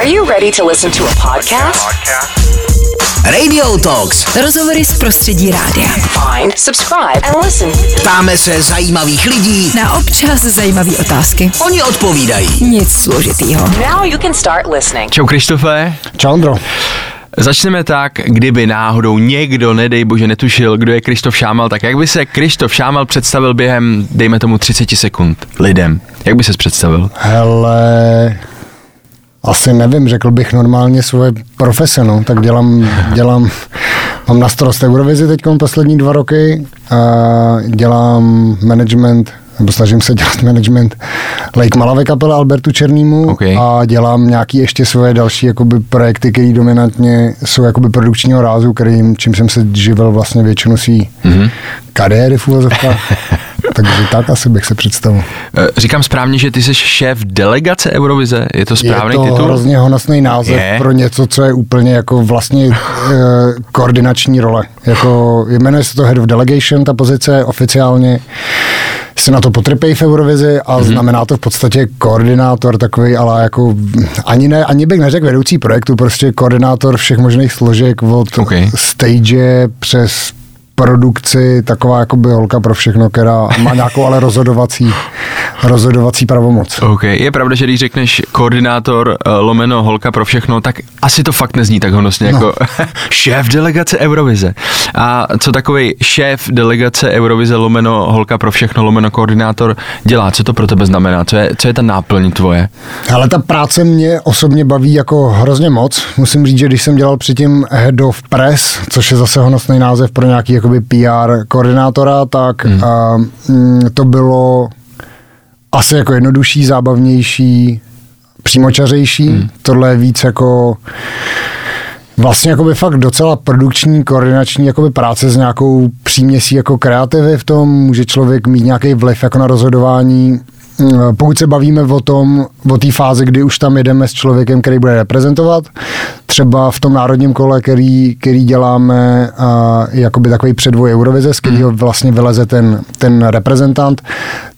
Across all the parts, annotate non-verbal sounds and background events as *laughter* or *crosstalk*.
Are you ready to listen to a podcast? Radio Talks. Rozhovory z prostředí rádia. Find, subscribe, and listen. Ptáme se zajímavých lidí, Na občas zajímavé otázky. oni odpovídají. Nic složitýho. Now you can start listening. Čau Krištofe. Čau, Ondro. Začneme tak, kdyby náhodou někdo, nedej bože, netušil, kdo je Krištof Šámal, tak jak by se Krištof Šámal představil během, dejme tomu, 30 sekund lidem? Jak by se představil? Hele, asi nevím, řekl bych normálně svoje profese, no. tak dělám, dělám, mám na starost Eurovizi teď poslední dva roky, a dělám management nebo snažím se dělat management Lake Malave kapela Albertu Černýmu Okay. a dělám nějaký ještě svoje další jakoby, projekty, které dominantně jsou jakoby produkčního rázu, kterým, čím jsem se živil vlastně většinu svý mm-hmm. kariéry v úvozovkách. *laughs* Takže tak asi bych se představil. Eh, Říkám správně, že ty jsi šéf delegace Eurovize, je to správný je to titul? hrozně honosný název Je. pro něco, co je úplně jako vlastně e, koordinační role. Jako, jmenuje se to Head of Delegation, ta pozice oficiálně se na to potrpějí v Eurovizi a mm-hmm. znamená to v podstatě koordinátor takový, ale jako ani, ne, ani bych neřekl vedoucí projektu, prostě koordinátor všech možných složek od OK. stage přes produkci, taková jako by holka pro všechno, která má nějakou ale rozhodovací, rozhodovací pravomoc. OK, je pravda, že když řekneš koordinátor uh, lomeno holka pro všechno, tak asi to fakt nezní tak honosně No. jako *laughs* šéf delegace Eurovize. A co takový šéf delegace Eurovize lomeno holka pro všechno lomeno koordinátor dělá? Co to pro tebe znamená? Co je, co je ta náplň tvoje? Ale ta práce mě osobně baví jako hrozně moc. Musím říct, že když jsem dělal předtím Head of Press, což je zase honosný název pro nějaký jakoby PR koordinátora, tak hmm. a, mm, to bylo asi jako jednodušší, zábavnější, přímočařejší. Hmm. Tohle je víc jako vlastně jakoby fakt docela produkční, koordinační jakoby práce s nějakou příměsí jako kreativy v tom, může člověk mít nějaký vliv jako na rozhodování. Mm, Pokud se bavíme o tom, o té fázi, kdy už tam jedeme s člověkem, který bude reprezentovat, třeba v tom národním kole, který, který děláme a, jakoby takový předvoj Eurovize, z kterého vlastně vyleze ten, ten reprezentant,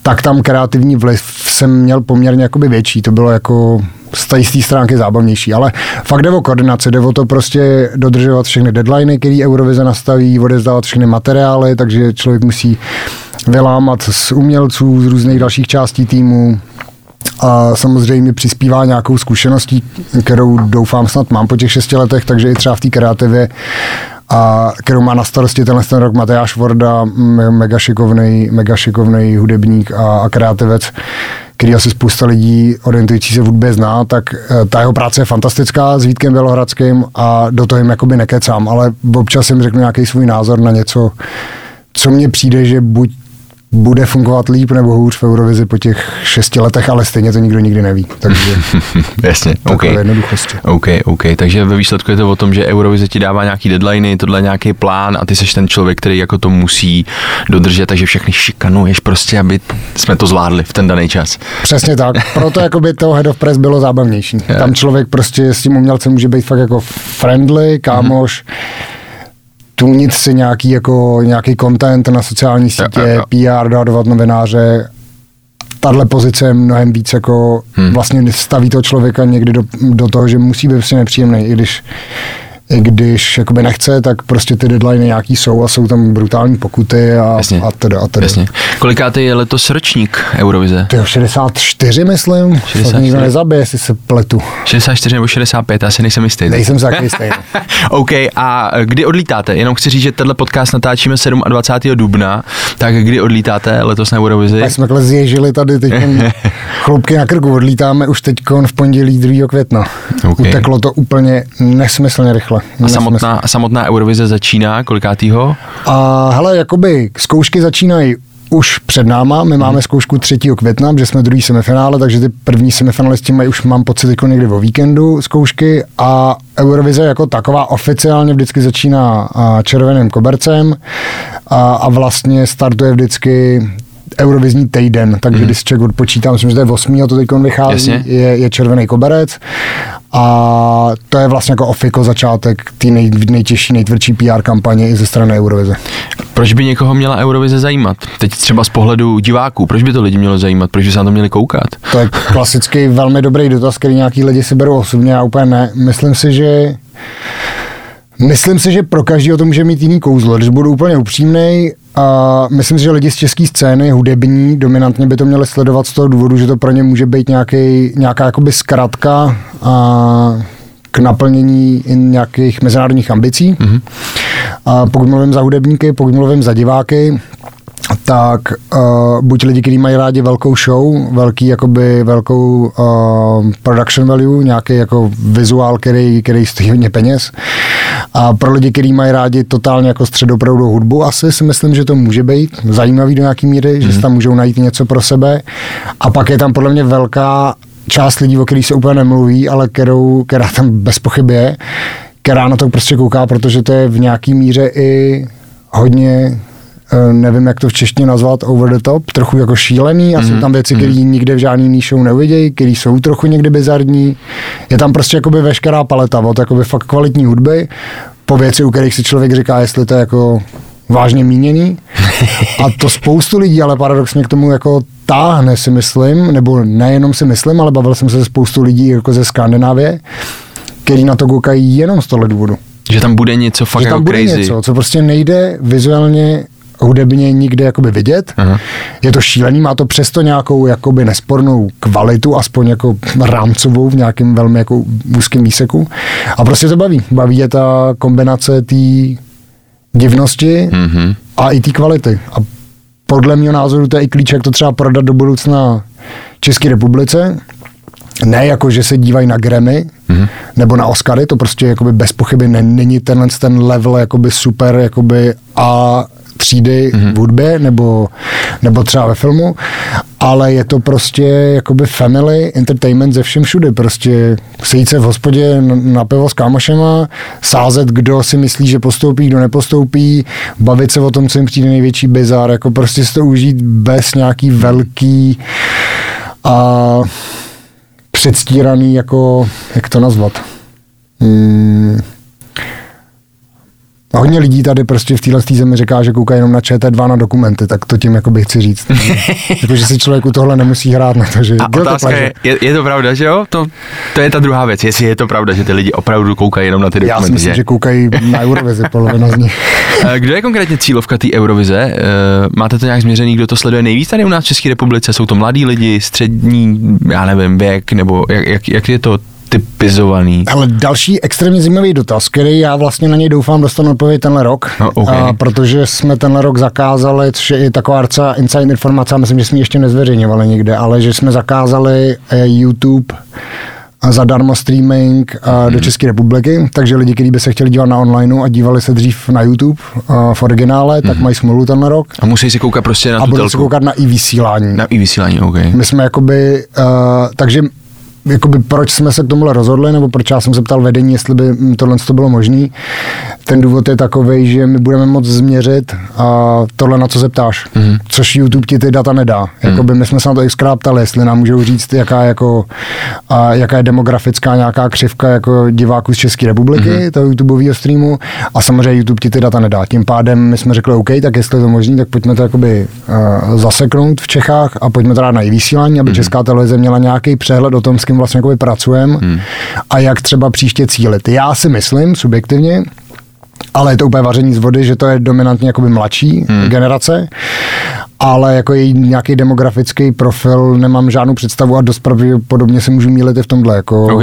tak tam kreativní vliv jsem měl poměrně jakoby větší. To bylo jako z té stránky zábavnější, ale fakt jde o koordinaci, jde o to prostě dodržovat všechny deadliny, které Eurovize nastaví, odezdávat všechny materiály, takže člověk musí vylámat z umělců, z různých dalších částí týmu, a samozřejmě přispívá nějakou zkušeností, kterou doufám snad mám po těch šesti letech, takže i třeba v té kreativě a kterou má na starosti tenhle ten rok Matyáš Vorda, me- mega šikovnej, mega šikovnej hudebník a, a kreativec, který asi spousta lidí orientující se v hudbě zná, tak eh, ta jeho práce je fantastická s Vítkem Bělohradským a do toho jim jakoby nekecám, ale občas jim řeknu nějaký svůj názor na něco, co mně přijde, že buď bude fungovat líp nebo hůř v Eurovizi po těch šesti letech, ale stejně to nikdo nikdy neví. Takže *laughs* Jasně, OK. takové jednoduchosti. OK, OK. Takže ve výsledku je to o tom, že Eurovize ti dává nějaký deadliny, tohle je nějaký plán a ty jsi ten člověk, který jako to musí dodržet, takže všechny šikanuješ prostě, aby jsme to zvládli v ten daný čas. Přesně tak. Proto jakoby to Head of Press bylo zábavnější. Je. Tam člověk prostě s tím umělcem může být fakt jako friendly, kámoš, tunit si nějaký, jako, nějaký content na sociální sítě, jo, jo. PR, dát novináře. Tahle pozice je mnohem víc jako Hmm. vlastně staví toho člověka někdy do, do toho, že musí být prostě nepříjemný, i když když jakoby nechce, tak prostě ty deadliny nějaký jsou a jsou tam brutální pokuty a, Jasně. a teda a teda. Jasně. Kolikátý je letos ročník Eurovize? Ty jo, 64 myslím, 64. snad nikdo nezabije, jestli se pletu. 64 nebo 65, asi nejsem jistý. Nejsem za taky *laughs* stejný. OK, a kdy odlítáte? Jenom chci říct, že tenhle podcast natáčíme 27. dubna, tak kdy odlítáte letos na Eurovizi? Tak jsme takhle zježili tady teď *laughs* chlupky na krku, odlítáme už teď v pondělí 2. května. OK. Uteklo to úplně nesmyslně rychle. A samotná, samotná Eurovize začíná kolikátýho? A hele, jakoby zkoušky začínají už před náma. My máme zkoušku 3. května, že jsme druhý semifinále, takže ty první semifinalisti mají už, mám pocit, jako někdy o víkendu zkoušky a Eurovize jako taková oficiálně vždycky začíná červeným kobercem a, a vlastně startuje vždycky Eurovizní týden, takže Mhm. když si člověk odpočítá, myslím, že to je 8. a to teď vychází, Jasně. je, je červený koberec a to je vlastně jako ofiko začátek té nej, nejtěžší, nejtvrdší PR kampaně i ze strany Eurovize. Proč by někoho měla Eurovize zajímat? Teď třeba z pohledu diváků, proč by to lidi mělo zajímat? Proč by se na to měli koukat? To je klasický velmi dobrý dotaz, který nějaký lidi si berou osobně, já úplně ne. Myslím si, že Myslím si, že pro každého to může mít jiný kouzlo. Když budu úplně upřímný, a myslím si, že lidi z české scény, hudební, dominantně by to měli sledovat z toho důvodu, že to pro ně může být nějaký, nějaká jakoby zkratka a k naplnění nějakých mezinárodních ambicí. Mm-hmm. A pokud mluvím za hudebníky, pokud mluvím za diváky, tak uh, buď lidi, kteří mají rádi velkou show, velký, jakoby velkou uh, production value, nějaký jako vizuál, který, který stojí hodně peněz. A pro lidi, kteří mají rádi totálně jako středoproudou hudbu, asi si myslím, že to může být zajímavý do nějaký míry, mm. že si tam můžou najít něco pro sebe. A pak je tam podle mě velká část lidí, o kterých se úplně nemluví, ale kterou, která tam bez pochyby je, která na to prostě kouká, protože to je v nějaký míře i hodně nevím, jak to v češtině nazvat, over the top, trochu jako šílený a mm-hmm. jsou tam věci, které nikde v žádný jiný show neuvidějí, které jsou trochu někdy bizarní. Je tam prostě jakoby veškerá paleta od jakoby fakt kvalitní hudby po věci, u kterých si člověk říká, jestli to je jako vážně míněný. A to spoustu lidí, ale paradoxně k tomu jako táhne si myslím, nebo nejenom si myslím, ale bavil jsem se se spoustu lidí jako ze Skandinávie, který na to koukají jenom z tohle důvodu Že tam bude něco fakt že jako tam bude crazy. něco, co prostě nejde vizuálně hudebně nikde jakoby vidět. Aha. Je to šílený, má to přesto nějakou jakoby nespornou kvalitu, aspoň jako rámcovou v nějakém velmi jako úzkém výseku. A prostě to baví. Baví je ta kombinace té divnosti Mhm. a i té kvality. A podle mého názoru to je i klíč, jak to třeba prodat do budoucna České republice. Ne jako, že se dívají na Grammy mm-hmm. nebo na Oscary, to prostě jakoby bez pochyby ne, není tenhle ten level jakoby super jakoby a třídy mm-hmm. v hudbě nebo, nebo třeba ve filmu, ale je to prostě jakoby family entertainment ze všem všude, prostě sejít se v hospodě na, pivo s kámošema, sázet, kdo si myslí, že postoupí, kdo nepostoupí, bavit se o tom, co jim přijde největší bizar, jako prostě si to užít bez nějaký velký a předstíraný, jako, jak to nazvat? Hmm. A hodně lidí tady prostě v téhle zemi říká, že koukají jenom na ČT2 na dokumenty, tak to tím jakoby chci říct. *laughs* jako, že si člověk u tohle nemusí hrát na to, že A otázka pleasure. je, je, je to pravda, že jo? To, to je ta druhá věc, jestli je to pravda, že ty lidi opravdu koukají jenom na ty Já si dokumenty. myslím, že koukají na Eurovizi, polovina z nich. *laughs* Eh, Kdo je konkrétně cílovka té Eurovize? Eh, Máte to nějak změřený, kdo to sleduje nejvíc tady u nás v České republice? Jsou to mladí lidi, střední, já nevím, věk, nebo jak, jak, jak je to typizovaný? Ale další extrémně zajímavý dotaz, který já vlastně na něj doufám dostanu odpověď tenhle rok, No, OK. a, protože jsme tenhle rok zakázali, což je i taková docela inside informace, a myslím, že jsme ještě nezveřejňovali nikde, ale že jsme zakázali eh, YouTube a zadarmo streaming a do České republiky, takže lidi, kteří by se chtěli dívat na online a dívali se dřív na YouTube a v originále, tak mají smůlu tenhle rok A musí si koukat prostě na a tu budou telku. koukat na i vysílání. Na i vysílání, OK. My jsme jakoby, uh, takže jakoby proč jsme se k tomuhle rozhodli, nebo proč já jsem se ptal vedení, jestli by mm, tohle to bylo možné. Ten důvod je takový, že my budeme moct změřit a tohle, na co se ptáš, mm-hmm. což YouTube ti ty data nedá. Jakoby my jsme se na to xkrát ptali, jestli nám můžou říct, jaká, je jako, a jaká je demografická nějaká křivka jako diváků z České republiky, mm-hmm. toho YouTubeového streamu a samozřejmě YouTube ti ty data nedá. Tím pádem my jsme řekli, OK, tak jestli je to možné, tak pojďme to jakoby uh, zaseknout v Čechách a pojďme to dát na i vysílání, aby mm-hmm. Česká televize měla nějaký přehled o tom, s kým vlastně jakoby pracujeme mm. a jak třeba příště cílit. Já si myslím subjektivně, ale je to úplně vaření z vody, že to je dominantně jakoby mladší hmm. generace, ale jako její nějaký demografický profil nemám žádnou představu a dost pravděpodobně se můžu mílit i v tomhle. Jako OK,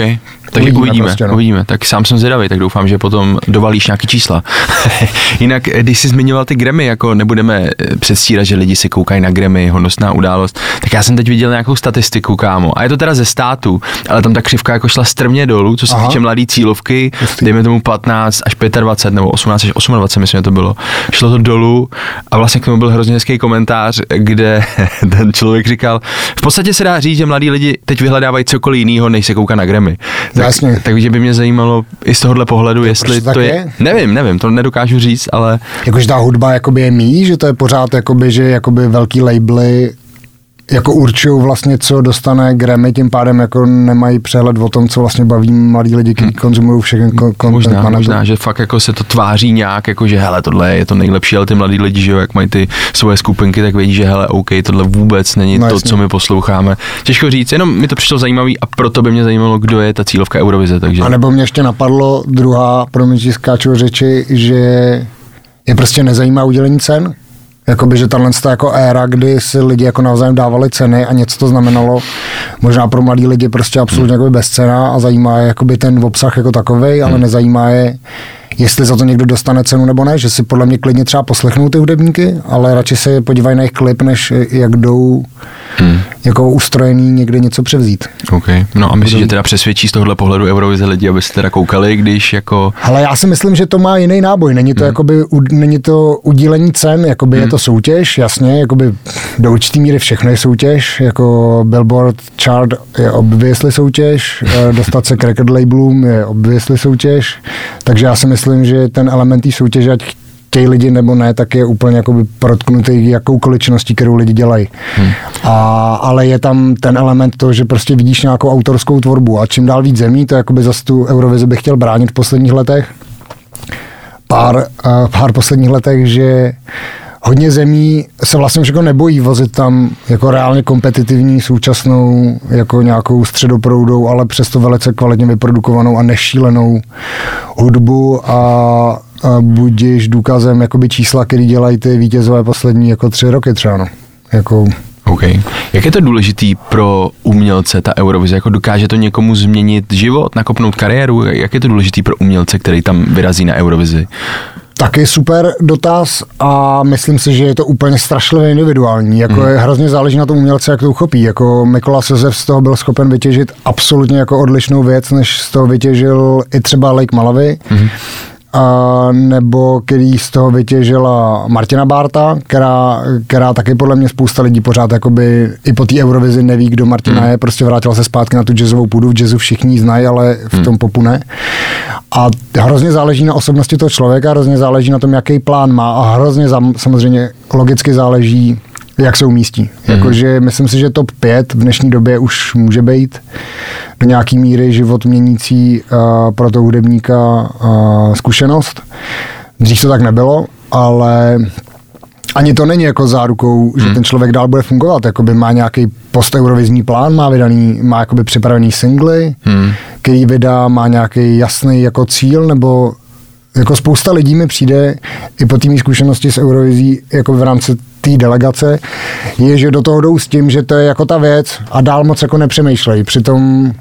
takže uvidíme, uvidíme, prostě, no. uvidíme. Tak sám jsem zvědavý, tak doufám, že potom dovalíš nějaký čísla. *laughs* Jinak, když jsi zmiňoval ty Grammy, jako nebudeme eh, předstírat, že lidi si koukají na Grammy, hodnostná událost, tak já jsem teď viděl nějakou statistiku, kámo. A je to teda ze státu, ale tam ta křivka jako šla strmě dolů, co se Aha. týče mladý cílovky, dejme tomu 15 až 25 nebo 18 až 28, myslím, že to bylo. Šlo to dolů a vlastně k tomu byl hrozně hezký komentář, kde *laughs* ten člověk říkal, v podstatě se dá říct, že mladí lidi teď vyhledávají cokoliv jiného, než se kouká na Grammy. Tak, Jasně. takže by mě zajímalo i z tohohle pohledu, jestli to to tak je, je? Nevím, nevím, to nedokážu říct, ale Jakože ta hudba jakoby je mý, že to je pořád jakoby, že jakoby velký labely jako určují vlastně, co dostane Grammy, tím pádem jako nemají přehled o tom, co vlastně baví mladí lidi, kteří konzumují všechny kon- content. možná, to- možná, že fakt jako se to tváří nějak, jako že hele, tohle je to nejlepší, ale ty mladí lidi, že jo, jak mají ty svoje skupinky, tak vědí, že hele, OK, tohle vůbec není No to, jasně. co my posloucháme. Těžko říct, jenom mi to přišlo zajímavý a proto by mě zajímalo, kdo je ta cílovka Eurovize, takže A nebo mě ještě napadlo druhá, promiň, že skáču řeči, že je prostě nezajímá udělení cen. Jakoby, že tahle jako éra, kdy si lidi jako navzájem dávali ceny a něco to znamenalo, možná pro mladý lidi prostě absolutně hmm. bez cena a zajímá je jakoby ten obsah jako takový, ale nezajímá je, jestli za to někdo dostane cenu nebo ne, že si podle mě klidně třeba poslechnou ty hudebníky, ale radši se podívají na jejich klip, než jak jdou hmm. jako ustrojený někde něco převzít. OK. No a myslím, že teda přesvědčí z tohohle pohledu Eurovize lidi, aby se teda koukali, když jako Ale já si myslím, že to má jiný náboj. Není to, hmm. jakoby, u, není to udílení cen, jakoby hmm. je to soutěž, jasně, jakoby do určitý míry všechno je soutěž, jako Billboard chart je obviously soutěž, eh, dostat se k record labelům je obviously soutěž, takže já si myslím, že ten element té soutěže, ať chtějí lidi nebo ne, tak je úplně jakoby protknutý jakoukoliv činností, kterou lidi dělají. Hmm. A, ale je tam ten element toho, že prostě vidíš nějakou autorskou tvorbu a čím dál víc zemí, to jakoby zase tu Eurovizi bych chtěl bránit v posledních letech, pár, uh, pár posledních letech, že hodně zemí se vlastně všechno nebojí vozit tam jako reálně kompetitivní současnou jako nějakou středoproudou, ale přesto velice kvalitně vyprodukovanou a nešílenou hudbu a budíš důkazem jakoby čísla, který dělají ty vítězové poslední jako tři roky třeba, no. Jako, OK. Jak je to důležitý pro umělce, ta Eurovize? Jako dokáže to někomu změnit život, nakopnout kariéru? Jak je to důležitý pro umělce, který tam vyrazí na Eurovizi? Taky super dotaz a myslím si, že je to úplně strašlivě individuální. Jako je, hrozně záleží na tom umělce, jak to uchopí. Jako Mikolas Josef z toho byl schopen vytěžit absolutně jako odlišnou věc, než z toho vytěžil i třeba Lake Malavy. A nebo který z toho vytěžila Martina Barta, která, která taky podle mě spousta lidí pořád jakoby i po té Eurovizi neví, kdo Martina je, prostě vrátila se zpátky na tu jazzovou půdu, v jazzu všichni znají, ale v tom popu ne. A hrozně záleží na osobnosti toho člověka, hrozně záleží na tom, jaký plán má a hrozně zam, samozřejmě logicky záleží, jak se umístí. Mm-hmm. Jakože myslím si, že top 5 v dnešní době už může být do nějaký míry život měnící uh, pro toho hudebníka uh, zkušenost. Dřív to tak nebylo, ale ani to není jako zárukou, že ten člověk dál bude fungovat. Jakoby má nějaký posteurovizní plán, má vydaný, má jakoby připravený singly, hmm. který vydá, má nějaký jasný jako cíl, nebo jako spousta lidí mi přijde i po té zkušenosti s Eurovizí jako v rámci té delegace, je, že do toho jdou s tím, že to je jako ta věc a dál moc jako nepřemýšlejí. Přitom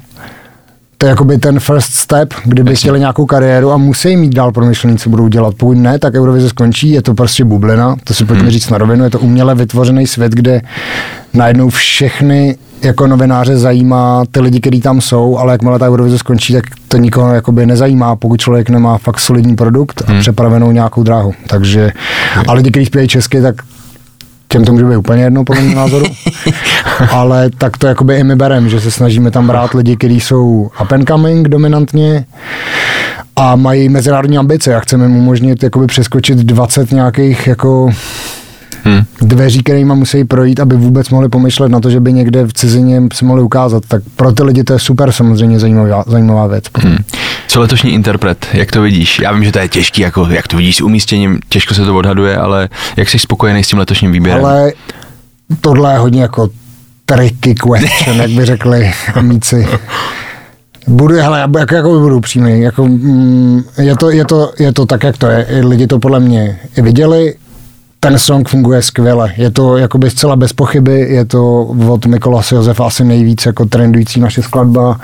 to je jakoby ten first step, kdyby chtěli nějakou kariéru a musí mít dál promyšlený, co budou dělat. Pokud ne, tak Eurovize skončí, je to prostě bublina, to si pojďme říct na rovinu, je to uměle vytvořený svět, kde najednou všechny jako novináře zajímá ty lidi, kteří tam jsou, ale jakmile ta Eurovize skončí, tak to nikoho jakoby nezajímá, pokud člověk nemá fakt solidní produkt a přepravenou nějakou dráhu. Takže, a lidi, kteří zpívají česky, tak těm to může být úplně jedno, podle mého názoru. *laughs* Ale tak to jakoby i my berem, že se snažíme tam brát lidi, kteří jsou up and coming dominantně a mají mezinárodní ambice a chceme jim umožnit jakoby přeskočit 20 nějakých jako hmm. dveří, kterými musí projít, aby vůbec mohli pomyšlet na to, že by někde v cizině si mohli ukázat. Tak pro ty lidi to je super samozřejmě zajímavá, zajímavá věc. Hmm. Co letošní interpret, jak to vidíš? Já vím, že to je těžký, jako, jak to vidíš s umístěním, těžko se to odhaduje, ale jak jsi spokojený s tím letošním výběrem? Ale tohle je hodně jako tricky question, jak by řekli *laughs* amíci. Budu, hele, jako, jako budu upřímný, jako, mm, je, to, je, to, je to tak, jak to je. Lidi to podle mě i viděli, ten song funguje skvěle. Je to jakoby zcela bez pochyby, je to od Mikolase Josefa asi nejvíc jako trendující naše skladba,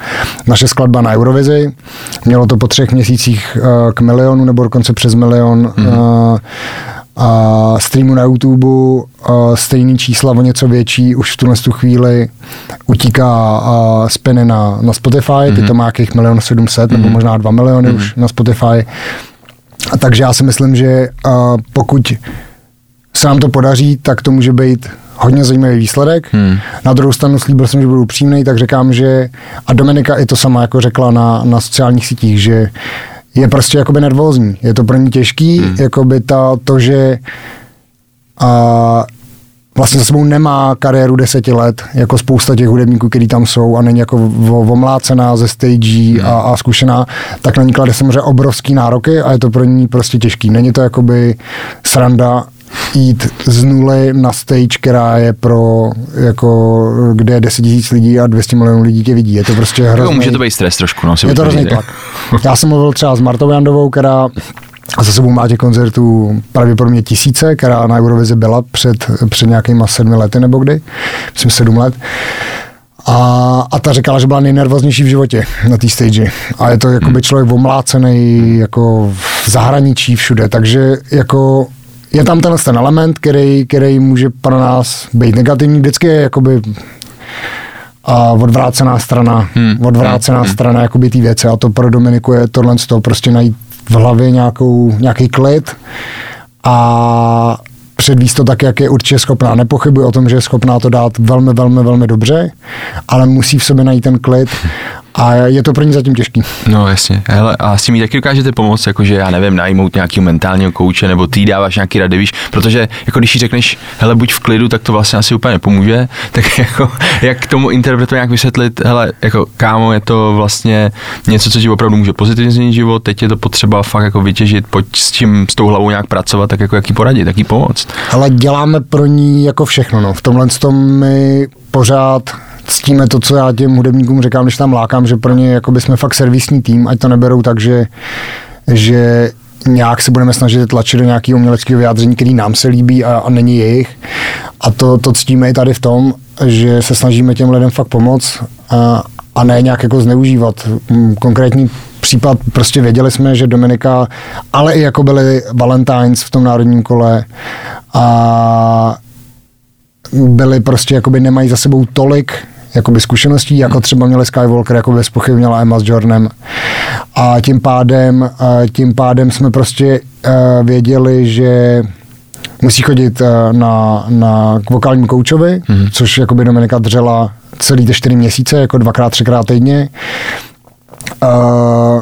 naše skladba na Eurovizi. Mělo to po třech měsících uh, k milionu, nebo dokonce přes milion mm-hmm. uh, a streamu na YouTube, uh, stejný čísla o něco větší, už v tuhle tu chvíli utíká spiny na, na Spotify, mm-hmm. ty to má nějakých milion sedmset, mm-hmm. nebo možná dva miliony mm-hmm. už na Spotify. A takže já si myslím, že pokud se nám to podaří, tak to může být hodně zajímavý výsledek. Hmm. Na druhou stranu slíbil jsem, že budu upřímný, tak říkám, že a Dominika i to sama jako řekla na, na sociálních sítích, že je prostě jakoby nervózní. Je to pro ní těžký, hmm. jakoby ta, to, že a vlastně za sebou nemá kariéru deseti let, jako spousta těch hudebníků, kteří tam jsou a není jako omlácená ze stage a, a zkušená, tak na ní klade samozřejmě obrovský nároky a je to pro ní prostě těžký. Není to jakoby sranda jít z nuly na stage, která je pro, jako, kde je 10 000 lidí a 200 milionů lidí tě vidí. Je to prostě hrozný. Jo, může to být stres trošku, no. Je to hrozný tlak. Já jsem mluvil třeba s Martou Jandovou, která a za sebou má těch koncertů pravděpodobně tisíce, která na Eurovizi byla před, před nějakýma sedmi lety nebo kdy, myslím sedm let. A, a ta říkala, že byla nejnervoznější v životě na té stage. A je to jako by člověk omlácený jako v zahraničí všude, takže jako je tam ten, ten element, který, který může pro nás být negativní. Vždycky je jakoby a odvrácená strana, hmm. odvrácená hmm. strana jakoby té věci a to pro Dominiku je tohle z toho prostě najít v hlavě nějakou, nějaký klid a předvíst to tak, jak je určitě schopná. Nepochybuji o tom, že je schopná to dát velmi, velmi, velmi dobře, ale musí v sobě najít ten klid a je to pro ní zatím těžký. No jasně, hele, a s tím taky dokážete pomoct, jakože já nevím, najmout nějakého mentálního kouče, nebo ty dáváš nějaký rady, víš, protože jako když jí řekneš, hele, buď v klidu, tak to vlastně asi úplně nepomůže, *laughs* tak jako, jak k tomu interpretu nějak vysvětlit, hele, jako kámo, je to vlastně něco, co ti opravdu může pozitivně změnit život, teď je to potřeba fakt jako vytěžit, pojď s tím, s tou hlavou nějak pracovat, tak jako jaký poradit, jaký pomoct. Ale děláme pro ní jako všechno, no. V tomhle tom my pořád ctíme to, co já těm hudebníkům říkám, když tam lákám, že pro ně jako jsme fakt servisní tým, ať to neberou tak, že, že nějak se budeme snažit tlačit do nějakého uměleckého vyjádření, který nám se líbí a, a není jejich. A to, to ctíme i tady v tom, že se snažíme těm lidem fakt pomoct a, a ne nějak jako zneužívat. Mm, konkrétní případ, prostě věděli jsme, že Dominika, ale i jako byli Valentines v tom národním kole a byli prostě, jakoby nemají za sebou tolik jakoby zkušeností, jako třeba měli Skywalker, jako bez pochyb měla Emma s Jordanem. A tím pádem, tím pádem jsme prostě věděli, že musí chodit na, na k vokálnímu koučovi, mm-hmm. což jakoby Dominika dřela celý ty čtyři měsíce, jako dvakrát, třikrát týdně. Uh,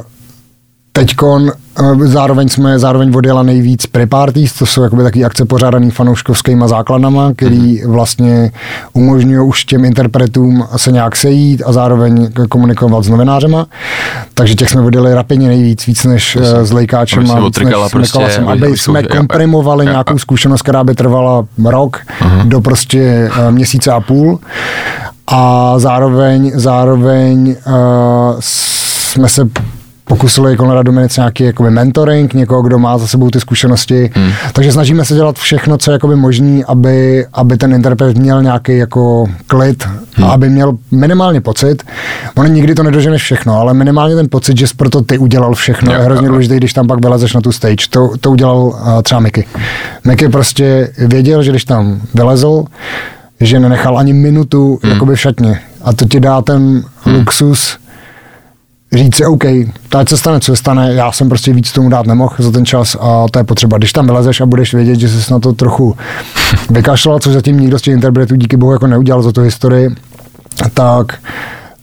teďkon Zároveň jsme zároveň odjela nejvíc pre-parties, to jsou jakoby taky akce pořádaný fanouškovskýma základnama, který mhm. vlastně umožňují už těm interpretům se nějak sejít a zároveň komunikovat s novinářema. Takže těch jsme odjeli rapidně nejvíc, víc než s Lejkáčem a víc než prostě, s aby jsme komprimovali nějakou zkušenost, která by trvala rok uh-huh. do prostě uh, měsíce a půl. A zároveň, zároveň uh, jsme se pokusili jako na Dominic nějaký jakoby mentoring, někoho, kdo má za sebou ty zkušenosti. Hmm. Takže snažíme se dělat všechno, co je jakoby možný, aby, aby ten interpret měl nějaký jako klid hmm. a aby měl minimálně pocit. On nikdy to nedoženeš všechno, ale minimálně ten pocit, že jsi proto ty udělal všechno, jo, je hrozně důležité, když tam pak vylezeš na tu stage. To, to udělal uh, třeba Mickey. Mickey prostě věděl, že když tam vylezl, že nenechal ani minutu hmm. jakoby v šatně. A to ti dá ten hmm. luxus, říct si, OK, ať se stane, co se stane, já jsem prostě víc tomu dát nemohl za ten čas a to je potřeba. Když tam vylezeš a budeš vědět, že jsi na to trochu *laughs* vykašlal, což zatím nikdo z těch interpretů díky bohu jako neudělal za tu historii, tak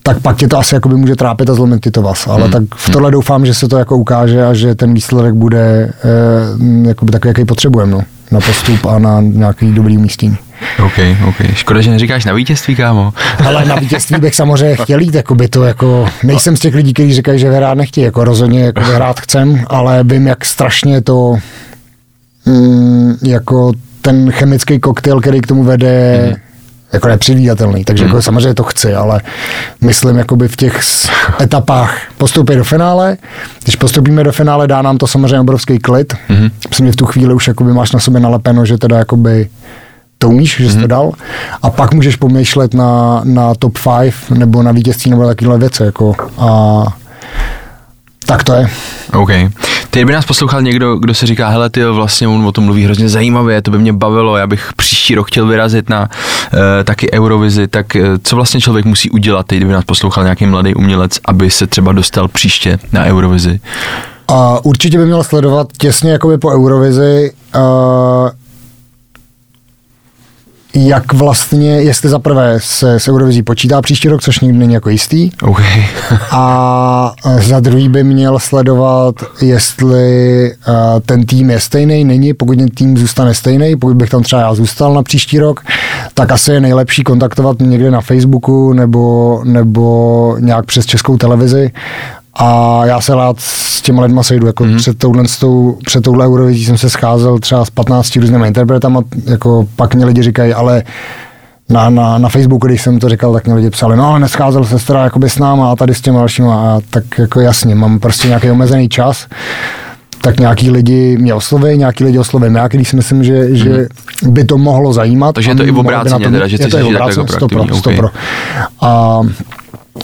tak pak tě to asi jakoby může trápit a zlomit ti to vás. Ale hmm. tak v tohle doufám, že se to jako ukáže a že ten výsledek bude eh, jakoby takový, jaký potřebujeme no, na postup a na nějaký dobrý umístění. OK, OK. Škoda, že neříkáš na vítězství, kámo. *laughs* Ale na vítězství bych samozřejmě chtěl jít, jako by to jako, nejsem z těch lidí, kteří říkají, že vyhrát nechtějí, jako rozhodně jako vyhrát chcem, ale vím, jak strašně to mm, jako ten chemický koktejl, který k tomu vede, mm jako nepředvídatelný, takže jako hmm. samozřejmě to chci, ale myslím jakoby v těch etapách postoupit do finále. Když postoupíme do finále, dá nám to samozřejmě obrovský klid. Mm-hmm. Myslím, že v tu chvíli už jakoby máš na sobě nalepeno, že teda jakoby to umíš, že jsi mm-hmm. to dal. A pak můžeš pomýšlet na, na top 5 nebo na vítězství nebo takovéhle věci. Jako, a tak to je. OK. Teď by nás poslouchal někdo, kdo se říká, hele, ty vlastně on o tom mluví hrozně zajímavě, to by mě bavilo, já bych příští rok chtěl vyrazit na uh, taky Eurovizi, tak uh, co vlastně člověk musí udělat, teď by nás poslouchal nějaký mladý umělec, aby se třeba dostal příště na Eurovizi? A určitě by měl sledovat těsně jakoby po Eurovizi uh, jak vlastně, jestli za prvé se s Eurovizí počítá příští rok, což nikdy není jako jistý. OK. *laughs* A za druhý by měl sledovat, jestli uh, ten tým je stejný, není, pokud ten tým zůstane stejný, pokud bych tam třeba já zůstal na příští rok, tak asi je nejlepší kontaktovat mě někde na Facebooku nebo, nebo nějak přes českou televizi a já se rád s těma lidma sejdu, jako mm. před, touhle, tou, před touhle Eurovizí jsem se scházel třeba s 15 různými interpretama, jako pak mě lidi říkají, ale na, na, na Facebooku, když jsem to říkal, tak mě lidi psali, no ale nescházel se teda jakoby s náma a tady s těma dalšíma a tak jako jasně, mám prostě nějaký omezený čas, tak nějaký lidi mě osloví, nějaký lidi oslovím já, když si myslím, že, mm. že by to mohlo zajímat. Takže je to i v obráceně, teda, že je to i obráceně, stopro, stopro. A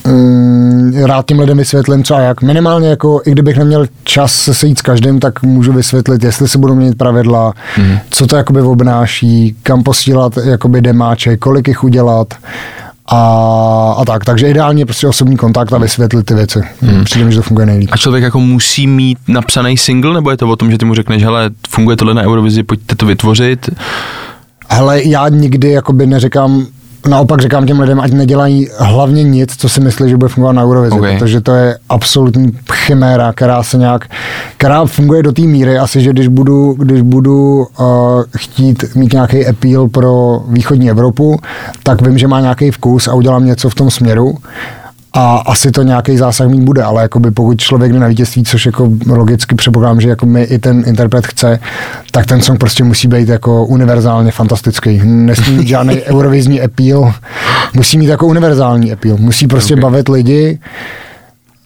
Mm, rád těm lidem vysvětlím, co a jak. Minimálně jako, i kdybych neměl čas se sejít s každým, tak můžu vysvětlit, jestli se budou měnit pravidla, mm. co to jakoby obnáší, kam posílat jakoby demáče, kolik jich udělat a, a tak. Takže ideálně prostě osobní kontakt a vysvětlit ty věci. Hmm. Přijde mi, že to funguje nejlíp. A člověk jako musí mít napsaný single, nebo je to o tom, že ty mu řekneš, hele, funguje tohle na Eurovizi, pojďte to vytvořit? Hele, já nikdy jakoby neříkám, naopak říkám těm lidem, ať nedělají hlavně nic, co si myslí, že bude fungovat na Eurovizi, okay. protože to je absolutní chiméra, která se nějak, která funguje do té míry, asi, že když budu, když budu uh, chtít mít nějaký appeal pro východní Evropu, tak vím, že má nějaký vkus a udělám něco v tom směru a asi to nějaký zásah mít bude, ale jakoby pokud člověk jde na vítězství, což jako logicky předpokládám, že jako my i ten interpret chce, tak ten song prostě musí být jako univerzálně fantastický. Nesmí mít žádný *laughs* eurovizní appeal, musí mít jako univerzální appeal, musí prostě okay. bavit lidi,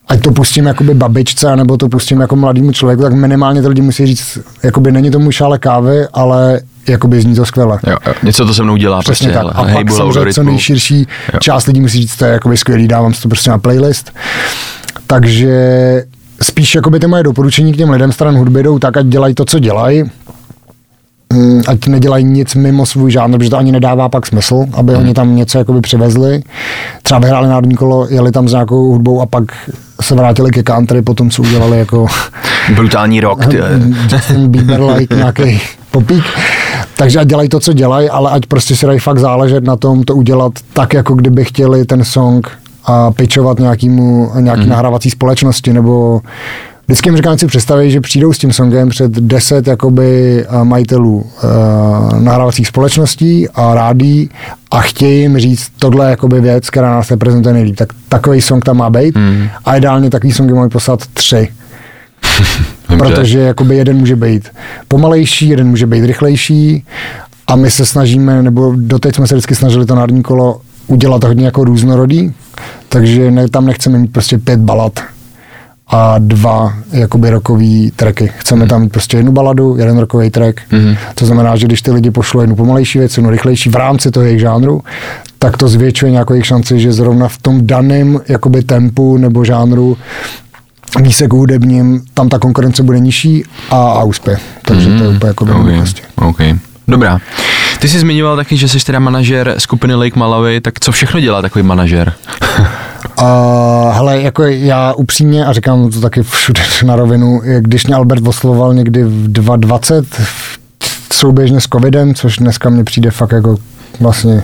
ať to pustím jakoby babičce, nebo to pustím jako mladému člověku, tak minimálně ty lidi musí říct, jakoby není tomu šále kávy, ale jakoby zní to skvěle. Jo, jo, něco to se mnou dělá. Přesně prostě, tak. A pak samozřejmě co nejširší jo. část lidí musí říct, to je jakoby skvělý, dávám si to prostě na playlist. Takže spíš jakoby ty moje doporučení k těm lidem stran hudby jdou tak, ať dělají to, co dělají, mm, ať nedělají nic mimo svůj žánr, protože to ani nedává pak smysl, aby hmm. oni tam něco jakoby přivezli. Třeba vyhráli národní kolo, jeli tam s nějakou hudbou a pak se vrátili ke country po tom, co udělali jako... Brutální rock. *laughs* Justin Bieber-like nějaký popík. Takže ať dělají to, co dělají, ale ať prostě si dají fakt záležet na tom to udělat tak, jako kdyby chtěli ten song a pitchovat nějakýmu, nějaký mm. nahrávací společnosti, nebo Vždycky jim říkám, si představit, že přijdou s tím songem před deset jakoby majitelů uh, nahrávacích společností a rádí a chtějí jim říct tohle jakoby věc, která nás reprezentuje nejlíp. Tak takový song tam má být mm. a ideálně takový songy mají poslat tři. *laughs* protože jakoby jeden může být pomalejší, jeden může být rychlejší a my se snažíme, nebo doteď jsme se vždycky snažili to národní kolo udělat hodně jako různorodý, takže ne, tam nechceme mít prostě pět balad a dva jakoby rokový tracky. Chceme mm. tam mít prostě jednu baladu, jeden rokový track. Mm. To znamená, že když ty lidi pošlou jednu pomalejší věc, jednu rychlejší v rámci toho jejich žánru, tak to zvětšuje nějakou jejich šanci, že zrovna v tom daném jakoby tempu nebo žánru výseku hudebním, tam ta konkurence bude nižší a, a úspěch. Takže mm, to je úplně jako okay, prostě. okay. Dobrá. Ty jsi zmiňoval taky, že jsi teda manažer skupiny Lake Malawi, tak co všechno dělá takový manažer? *laughs* Uh, hele, jako já upřímně, a říkám to taky všude *laughs* na rovinu, když mě Albert oslovoval někdy v 2020, souběžně s covidem, což dneska mně přijde fakt jako vlastně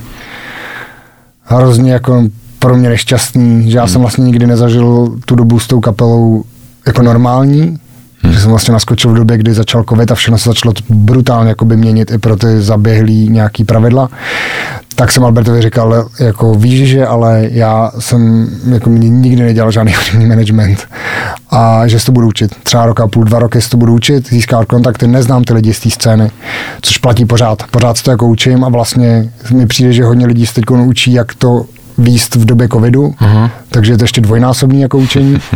hrozně jako pro mě nešťastný, že já hmm. jsem vlastně nikdy nezažil tu dobu s tou kapelou jako normální, Hmm. Že jsem vlastně naskočil v době, kdy začal covid a všechno se začalo brutálně jakoby měnit i pro ty zaběhlý nějaký pravidla. Tak jsem Albertovi říkal, jako víš, že ale já jsem jako nikdy nedělal žádný *laughs* hudební management a že se to budu učit. Třeba roka půl, dva roky se to budu učit, získat kontakty, neznám ty lidi z té scény, což platí pořád. Pořád se to jako učím a vlastně mi přijde, že hodně lidí se teď učí, jak to výst v době covidu, uh-huh. takže je to ještě dvojnásobný jako učení. *laughs*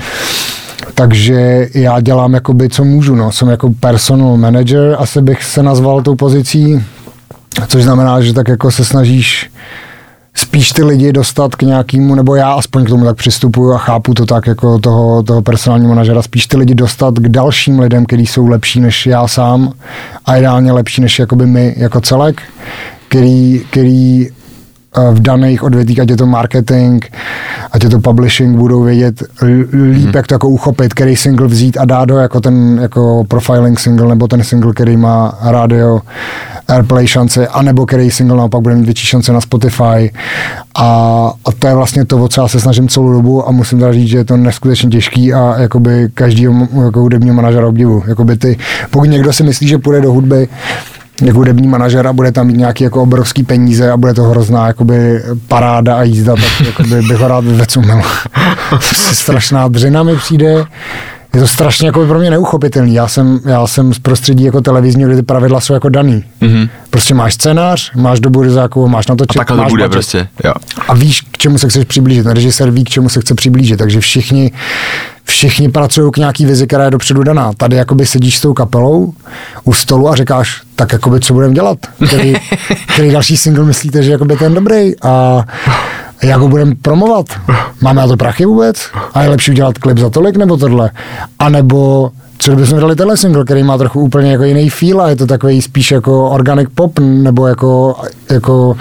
Takže já dělám jakoby, co můžu, no. Jsem jako personal manager, asi bych se nazval tou pozicí, což znamená, že tak jako se snažíš spíš ty lidi dostat k nějakému, nebo já aspoň k tomu tak přistupuju a chápu to tak jako toho, toho personálního manažera, spíš ty lidi dostat k dalším lidem, kteří jsou lepší než já sám a ideálně lepší než jakoby my jako celek, který, který v daných odvětvích, ať je to marketing, ať je to publishing, budou vědět líp, Mhm. jak to jako uchopit, který single vzít a dát ho jako ten jako profiling single, nebo ten single, který má radio airplay šance, anebo který single naopak bude mít větší šance na Spotify. A, a to je vlastně to, o co já se snažím celou dobu a musím teda říct, že je to neskutečně těžký a jakoby každýho jako hudebního manažera obdivu. Jakoby ty, pokud někdo si myslí, že půjde do hudby, jako hudební manažer a bude tam mít nějaký jako obrovský peníze a bude to hrozná jakoby paráda a jízda, tak jakoby bych ho rád vyvecumil. *laughs* Strašná dřina mi přijde, je to strašně jako pro mě neuchopitelný. Já jsem, já jsem z prostředí jako televizního, kde ty pravidla jsou jako daný. Mm-hmm. Prostě máš scénář, máš dobu jako máš na to A takhle to máš bude budget. prostě, jo. A víš, k čemu se chceš přiblížit. Ten režisér ví, k čemu se chce přiblížit. Takže všichni, všichni pracují k nějaký vizi, která je dopředu daná. Tady jakoby sedíš s tou kapelou u stolu a říkáš, tak jakoby co budeme dělat? Který, *laughs* který další single myslíte, že jakoby ten dobrý? A jak ho budeme promovat? Máme na to prachy vůbec? A je lepší udělat klip za tolik nebo tohle? A nebo co kdybychom dali tenhle single, který má trochu úplně jako jiný feel a je to takový spíš jako organic pop nebo jako, jako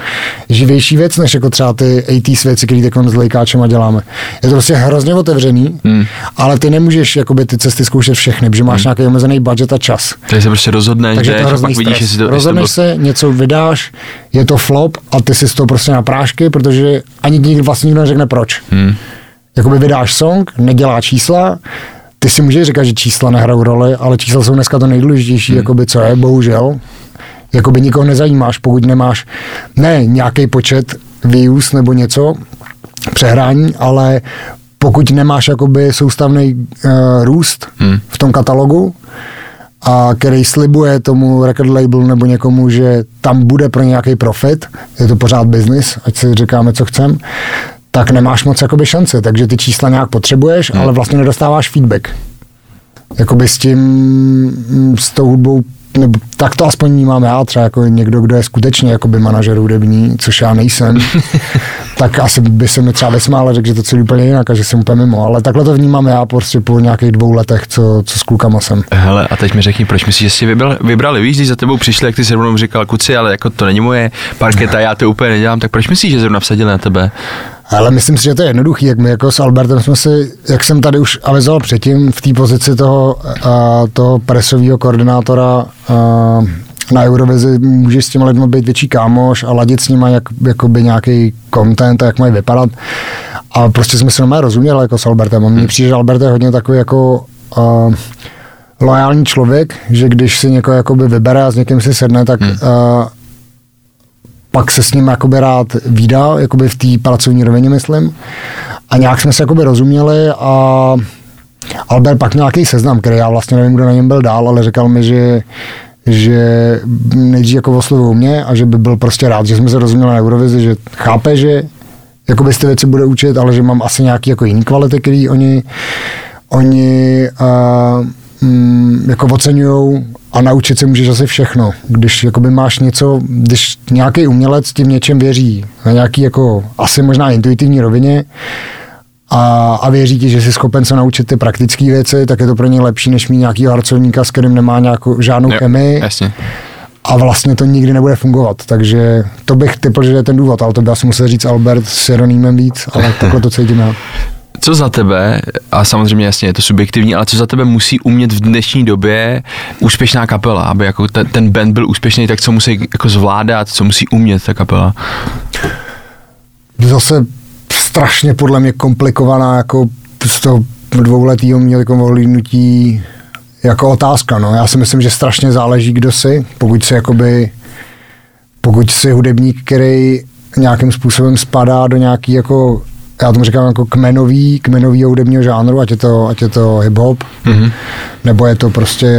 živější věc, než jako třeba ty 80s věci, které teď s Lejkáčema děláme. Je to prostě hrozně otevřený, hmm. ale ty nemůžeš jakoby ty cesty zkoušet všechny, protože máš hmm. nějaký omezený budget a čas. Takže se prostě rozhodneš, Takže to jdeš hrozný pak vidíš, jestli to, jestli to Rozhodneš bylo... se, něco vydáš, je to flop a ty si z toho prostě na prášky, protože ani nikdo vlastně nikdo neřekne proč. Hmm. Jakoby vydáš song, nedělá čísla, ty si můžeš říkat, že čísla nehrajou roli, ale čísla jsou dneska to nejdůležitější, hmm. jakoby co je, bohužel. Jakoby nikoho nezajímáš, pokud nemáš, ne nějaký počet views nebo něco, přehrání, ale pokud nemáš jakoby soustavný uh, růst hmm. v tom katalogu, a který slibuje tomu record label nebo někomu, že tam bude pro nějaký profit, je to pořád business, ať si říkáme, co chcem, tak nemáš moc jakoby šance, takže ty čísla nějak potřebuješ, hmm. ale vlastně nedostáváš feedback. Jakoby s tím, s tou hudbou, nebo tak to aspoň vnímám já, třeba jako někdo, kdo je skutečně jakoby manažer hudební, což já nejsem, *laughs* tak asi by se mi třeba vysmál a řekl, že to celý úplně jinak a že jsem úplně mimo, ale takhle to vnímám já prostě po nějakých dvou letech, co, co s klukama jsem. Hele, a teď mi řekni, proč myslíš, že jsi vybral, vybrali, víš, když za tebou přišli, jak ty se rovnou říkal, kuci, ale jako to není moje parketa, já to úplně nedělám, tak proč myslíš, že zrovna vsadili na tebe? Ale myslím si, že to je jednoduchý, jak my jako s Albertem jsme si, jak jsem tady už avizoval předtím, v té pozici toho, a, toho presového koordinátora a, na Eurovizi můžeš s těma lidmi být větší kámoš a ladit s nimi jak, jakoby nějaký content a jak mají vypadat. A prostě jsme si normálně rozuměli jako s Albertem. A mně přijde, že Albert je hodně takový jako a, loajální člověk, že když si někoho jakoby vybere a s někým si sedne, tak hmm. a, pak se s ním jakoby rád výdá, jakoby v té pracovní rovině, myslím. A nějak jsme se jakoby rozuměli a Albert pak měl nějaký seznam, který já vlastně nevím, kdo na něm byl dál, ale říkal mi, že že nejdřív jako oslovil mě a že by byl prostě rád, že jsme se rozuměli na Eurovizi, že chápe, že jakoby ty věci bude učit, ale že mám asi nějaký jako jiný kvality, který oni, oni uh, mm, jako oceňují a naučit se můžeš asi všechno. Když jakoby máš něco, když nějaký umělec tím něčem věří, na nějaký jako asi možná intuitivní rovině a, a věří ti, že jsi schopen se naučit ty praktické věci, tak je to pro ně lepší, než mít nějaký harcovníka, s kterým nemá nějakou žádnou Jo, chemii. Jasně. A vlastně to nikdy nebude fungovat, takže to bych typl, že je ten důvod, ale to by asi musel říct Albert s Jeronýmem víc, ale takhle to cítím já. Co za tebe, a samozřejmě jasně je to subjektivní, ale co za tebe musí umět v dnešní době úspěšná kapela, aby jako ten, ten band byl úspěšný, tak co musí jako zvládat, co musí umět ta kapela? Zase strašně podle mě komplikovaná jako z toho dvouletýho měli volnutí jako otázka. No. Já si myslím, že strašně záleží, kdo jsi, pokud jsi jakoby, pokud jsi hudebník, který nějakým způsobem spadá do nějaký jako já tomu říkám jako kmenový, kmenový hudebního žánru, ať je to, ať je to hip-hop, mm-hmm. nebo je to prostě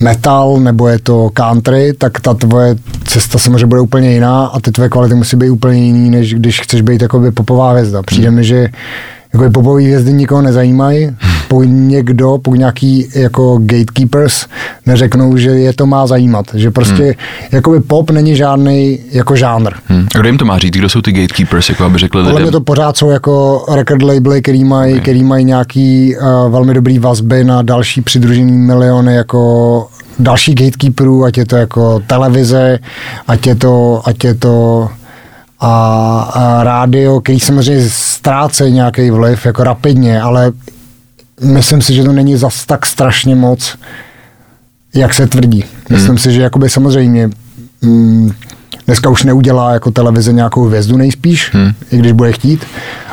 metal, nebo je to country, tak ta tvoje cesta samozřejmě bude úplně jiná a ty tvoje kvality musí být úplně jiný, než když chceš být jakoby popová hvězda. Přijde mi, že jako popový hvězdy nikoho nezajímají, pokud někdo, pokud nějaký jako gatekeepers neřeknou, že je to má zajímat, že prostě hmm. jakoby pop není žádný jako žánr. Hmm. A kdo jim to má říct? Kdo jsou ty gatekeepers, jako aby řekli Podle lidem? mě to pořád jsou jako record labely, který mají, okay. který mají nějaký uh, velmi dobrý vazby na další přidružený miliony jako další gatekeeperů, ať je to jako televize, ať je to, ať je to a, a rádio, který samozřejmě ztrácejí nějaký vliv jako rapidně, ale myslím si, že to není zas tak strašně moc, jak se tvrdí. Myslím hmm. si, že jakoby samozřejmě mm, dneska už neudělá jako televize nějakou hvězdu nejspíš, hmm. i když bude chtít,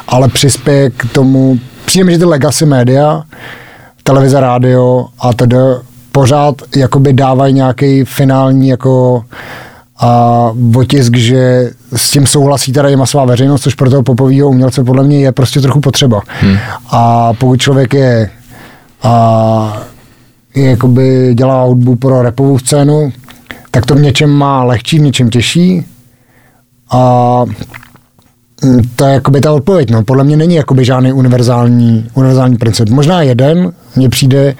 ale přispěje k tomu, přijde že ty legacy média, televize, rádio a tedy pořád jakoby dávají nějaký finální jako a otisk, že s tím souhlasí teda i masová veřejnost, což pro toho popového umělce podle mě je prostě trochu potřeba. Hmm. A pokud člověk je a jakoby dělá hudbu pro repovou scénu, tak to v něčem má lehčí, v něčem těžší. A to je jakoby ta odpověď. No. Podle mě není jakoby žádný univerzální, univerzální princip. Možná jeden mně přijde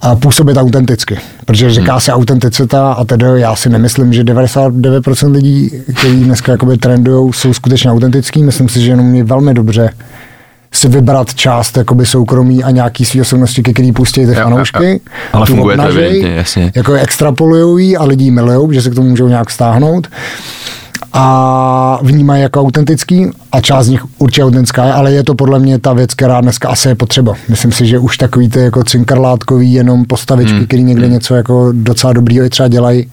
a působit autenticky. Protože říká hmm. se autenticita a tedy já si nemyslím, že 99% lidí, kteří dneska jakoby trendujou, jsou skutečně autentický. Myslím si, že jenom je velmi dobře si vybrat část jakoby soukromí a nějaký svý osobnosti, ke který pustí ty fanoušky. Ale funguje to evidentně, jasně. Jako extrapolujou a lidi milujou, že se k tomu můžou nějak stáhnout a vnímají jako autentický a část z nich určitě autentická je, ale je to podle mě ta věc, která dneska asi je potřeba. Myslím si, že už takový ty jako cinkarlátkový jenom postavičky, hmm. který někde hmm. něco jako docela dobrýho i třeba dělají,